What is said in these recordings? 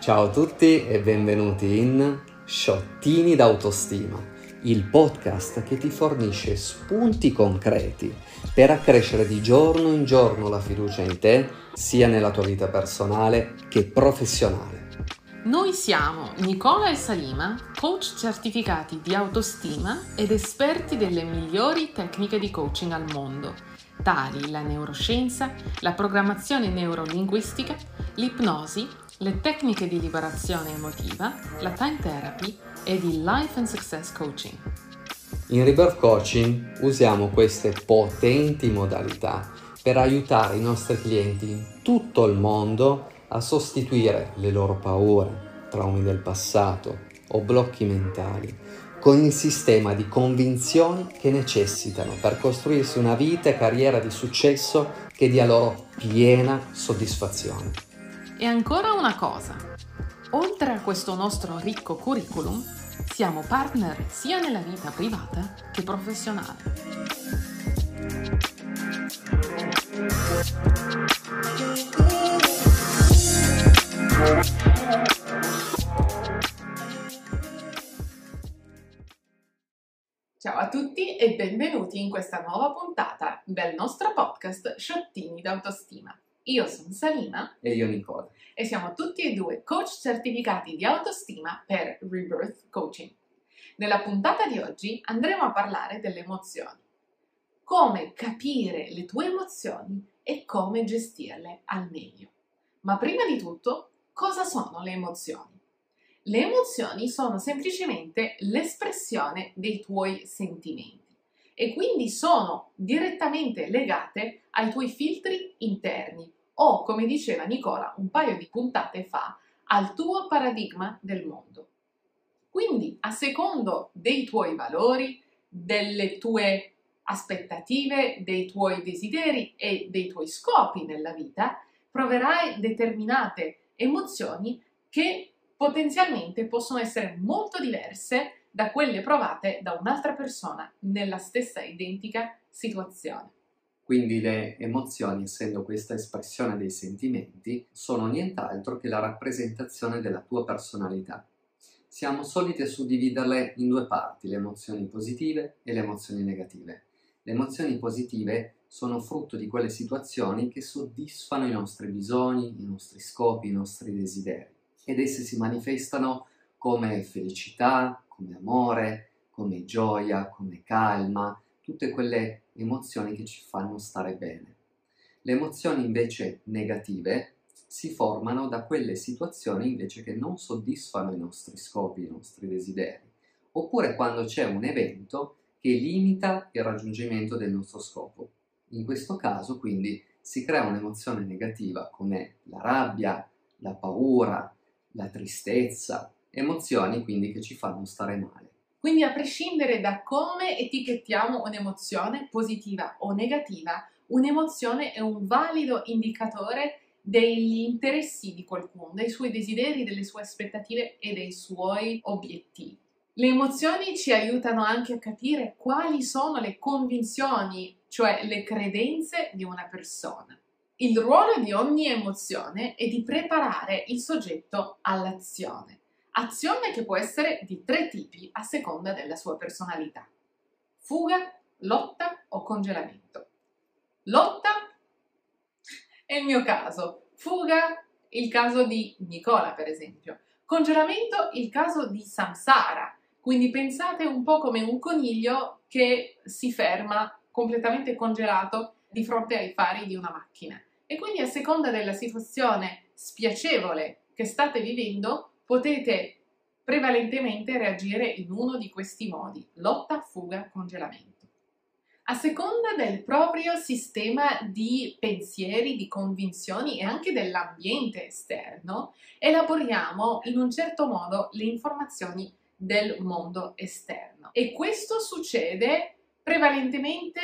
Ciao a tutti e benvenuti in Sciottini d'autostima, il podcast che ti fornisce spunti concreti per accrescere di giorno in giorno la fiducia in te, sia nella tua vita personale che professionale. Noi siamo Nicola e Salima, coach certificati di autostima ed esperti delle migliori tecniche di coaching al mondo, tali la neuroscienza, la programmazione neurolinguistica, l'ipnosi, le tecniche di liberazione emotiva, la time therapy ed il life and success coaching. In Rebirth Coaching usiamo queste potenti modalità per aiutare i nostri clienti in tutto il mondo a sostituire le loro paure, traumi del passato o blocchi mentali con il sistema di convinzioni che necessitano per costruirsi una vita e carriera di successo che dia loro piena soddisfazione. E ancora una cosa, oltre a questo nostro ricco curriculum, siamo partner sia nella vita privata che professionale. Ciao a tutti e benvenuti in questa nuova puntata del nostro podcast Sciottini d'autostima. Io sono Salina e io Nicola e siamo tutti e due coach certificati di autostima per Rebirth Coaching. Nella puntata di oggi andremo a parlare delle emozioni, come capire le tue emozioni e come gestirle al meglio. Ma prima di tutto, cosa sono le emozioni? Le emozioni sono semplicemente l'espressione dei tuoi sentimenti e quindi sono direttamente legate ai tuoi filtri interni o, come diceva Nicola un paio di puntate fa, al tuo paradigma del mondo. Quindi, a secondo dei tuoi valori, delle tue aspettative, dei tuoi desideri e dei tuoi scopi nella vita, proverai determinate emozioni che potenzialmente possono essere molto diverse da quelle provate da un'altra persona nella stessa identica situazione. Quindi le emozioni, essendo questa espressione dei sentimenti, sono nient'altro che la rappresentazione della tua personalità. Siamo soliti suddividerle in due parti, le emozioni positive e le emozioni negative. Le emozioni positive sono frutto di quelle situazioni che soddisfano i nostri bisogni, i nostri scopi, i nostri desideri ed esse si manifestano come felicità, come amore, come gioia, come calma, tutte quelle emozioni che ci fanno stare bene. Le emozioni invece negative si formano da quelle situazioni invece che non soddisfano i nostri scopi, i nostri desideri, oppure quando c'è un evento che limita il raggiungimento del nostro scopo. In questo caso quindi si crea un'emozione negativa come la rabbia, la paura, la tristezza, emozioni quindi che ci fanno stare male. Quindi a prescindere da come etichettiamo un'emozione positiva o negativa, un'emozione è un valido indicatore degli interessi di qualcuno, dei suoi desideri, delle sue aspettative e dei suoi obiettivi. Le emozioni ci aiutano anche a capire quali sono le convinzioni, cioè le credenze di una persona. Il ruolo di ogni emozione è di preparare il soggetto all'azione. Azione che può essere di tre tipi a seconda della sua personalità. Fuga, lotta o congelamento. Lotta è il mio caso. Fuga, il caso di Nicola, per esempio. Congelamento, il caso di Samsara. Quindi pensate un po' come un coniglio che si ferma completamente congelato di fronte ai fari di una macchina. E quindi a seconda della situazione spiacevole che state vivendo, potete prevalentemente reagire in uno di questi modi, lotta, fuga, congelamento. A seconda del proprio sistema di pensieri, di convinzioni e anche dell'ambiente esterno, elaboriamo in un certo modo le informazioni del mondo esterno. E questo succede prevalentemente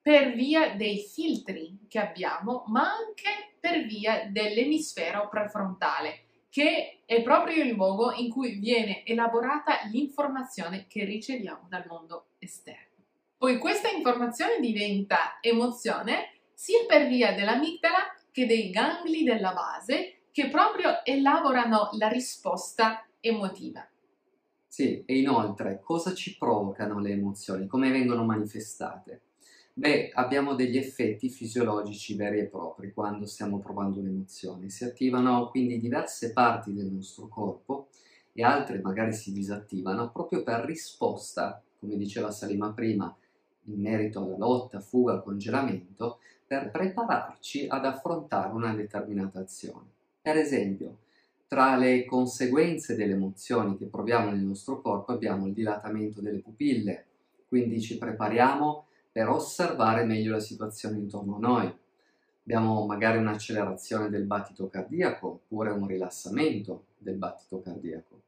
per via dei filtri che abbiamo, ma anche per via dell'emisfero prefrontale, che è proprio il luogo in cui viene elaborata l'informazione che riceviamo dal mondo esterno. Poi questa informazione diventa emozione sia per via dell'amigdala che dei gangli della base che proprio elaborano la risposta emotiva. Sì, e inoltre cosa ci provocano le emozioni? Come vengono manifestate? Beh, abbiamo degli effetti fisiologici veri e propri quando stiamo provando un'emozione. Si attivano quindi diverse parti del nostro corpo e altre magari si disattivano proprio per risposta, come diceva Salima prima, in merito alla lotta, fuga, congelamento, per prepararci ad affrontare una determinata azione. Per esempio, tra le conseguenze delle emozioni che proviamo nel nostro corpo abbiamo il dilatamento delle pupille, quindi ci prepariamo per osservare meglio la situazione intorno a noi. Abbiamo magari un'accelerazione del battito cardiaco oppure un rilassamento del battito cardiaco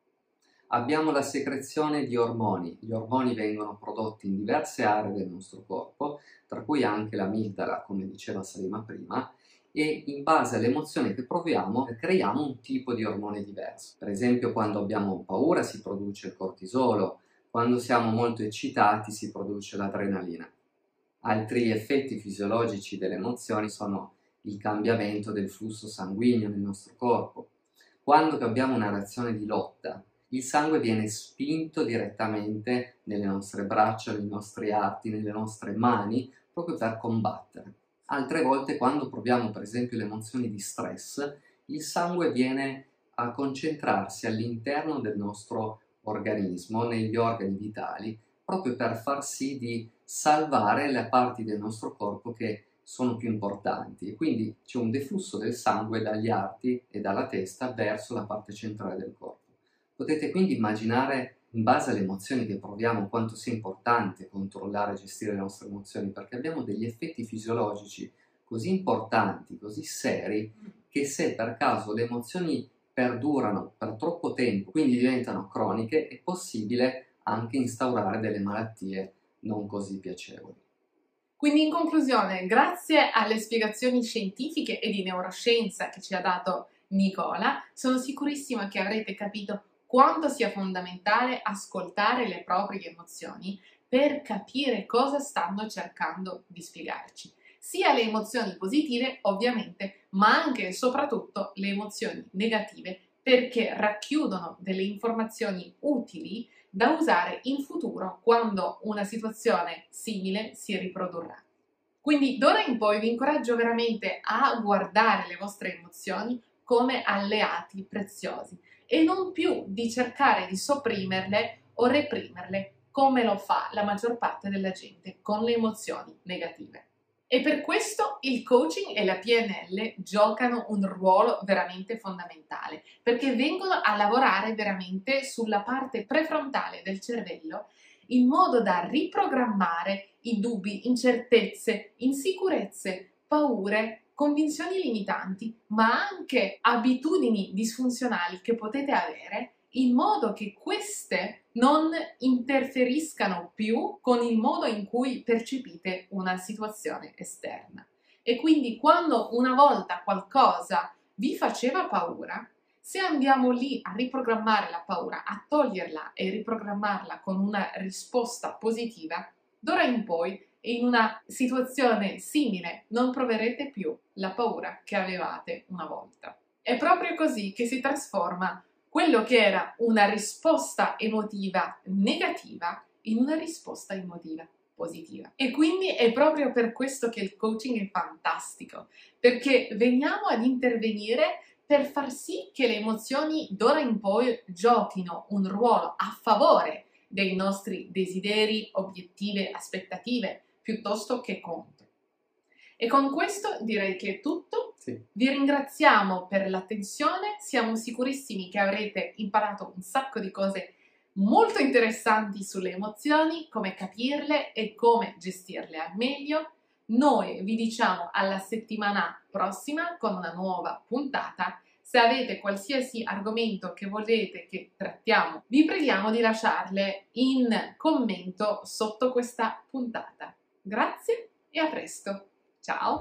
abbiamo la secrezione di ormoni. Gli ormoni vengono prodotti in diverse aree del nostro corpo, tra cui anche l'amigdala, come diceva Salima prima, e in base alle emozioni che proviamo creiamo un tipo di ormone diverso. Per esempio quando abbiamo paura si produce il cortisolo, quando siamo molto eccitati si produce l'adrenalina. Altri effetti fisiologici delle emozioni sono il cambiamento del flusso sanguigno nel nostro corpo. Quando abbiamo una reazione di lotta, il sangue viene spinto direttamente nelle nostre braccia, nei nostri arti, nelle nostre mani, proprio per combattere. Altre volte, quando proviamo per esempio le emozioni di stress, il sangue viene a concentrarsi all'interno del nostro organismo, negli organi vitali, proprio per far sì di salvare le parti del nostro corpo che sono più importanti. Quindi c'è un deflusso del sangue dagli arti e dalla testa verso la parte centrale del corpo. Potete quindi immaginare in base alle emozioni che proviamo quanto sia importante controllare e gestire le nostre emozioni perché abbiamo degli effetti fisiologici così importanti, così seri, che se per caso le emozioni perdurano per troppo tempo, quindi diventano croniche, è possibile anche instaurare delle malattie non così piacevoli. Quindi in conclusione, grazie alle spiegazioni scientifiche e di neuroscienza che ci ha dato Nicola, sono sicurissima che avrete capito quanto sia fondamentale ascoltare le proprie emozioni per capire cosa stanno cercando di spiegarci. Sia le emozioni positive, ovviamente, ma anche e soprattutto le emozioni negative perché racchiudono delle informazioni utili da usare in futuro quando una situazione simile si riprodurrà. Quindi d'ora in poi vi incoraggio veramente a guardare le vostre emozioni come alleati preziosi e non più di cercare di sopprimerle o reprimerle come lo fa la maggior parte della gente con le emozioni negative. E per questo il coaching e la PNL giocano un ruolo veramente fondamentale, perché vengono a lavorare veramente sulla parte prefrontale del cervello in modo da riprogrammare i dubbi, incertezze, insicurezze, paure convinzioni limitanti, ma anche abitudini disfunzionali che potete avere in modo che queste non interferiscano più con il modo in cui percepite una situazione esterna. E quindi quando una volta qualcosa vi faceva paura, se andiamo lì a riprogrammare la paura, a toglierla e riprogrammarla con una risposta positiva, d'ora in poi in una situazione simile non proverete più la paura che avevate una volta. È proprio così che si trasforma quello che era una risposta emotiva negativa in una risposta emotiva positiva. E quindi è proprio per questo che il coaching è fantastico, perché veniamo ad intervenire per far sì che le emozioni d'ora in poi giochino un ruolo a favore dei nostri desideri, obiettivi, aspettative, piuttosto che contro. E con questo direi che è tutto. Sì. Vi ringraziamo per l'attenzione, siamo sicurissimi che avrete imparato un sacco di cose molto interessanti sulle emozioni, come capirle e come gestirle al meglio. Noi vi diciamo alla settimana prossima con una nuova puntata. Se avete qualsiasi argomento che volete che trattiamo, vi preghiamo di lasciarle in commento sotto questa puntata. Grazie e a presto. Ciao!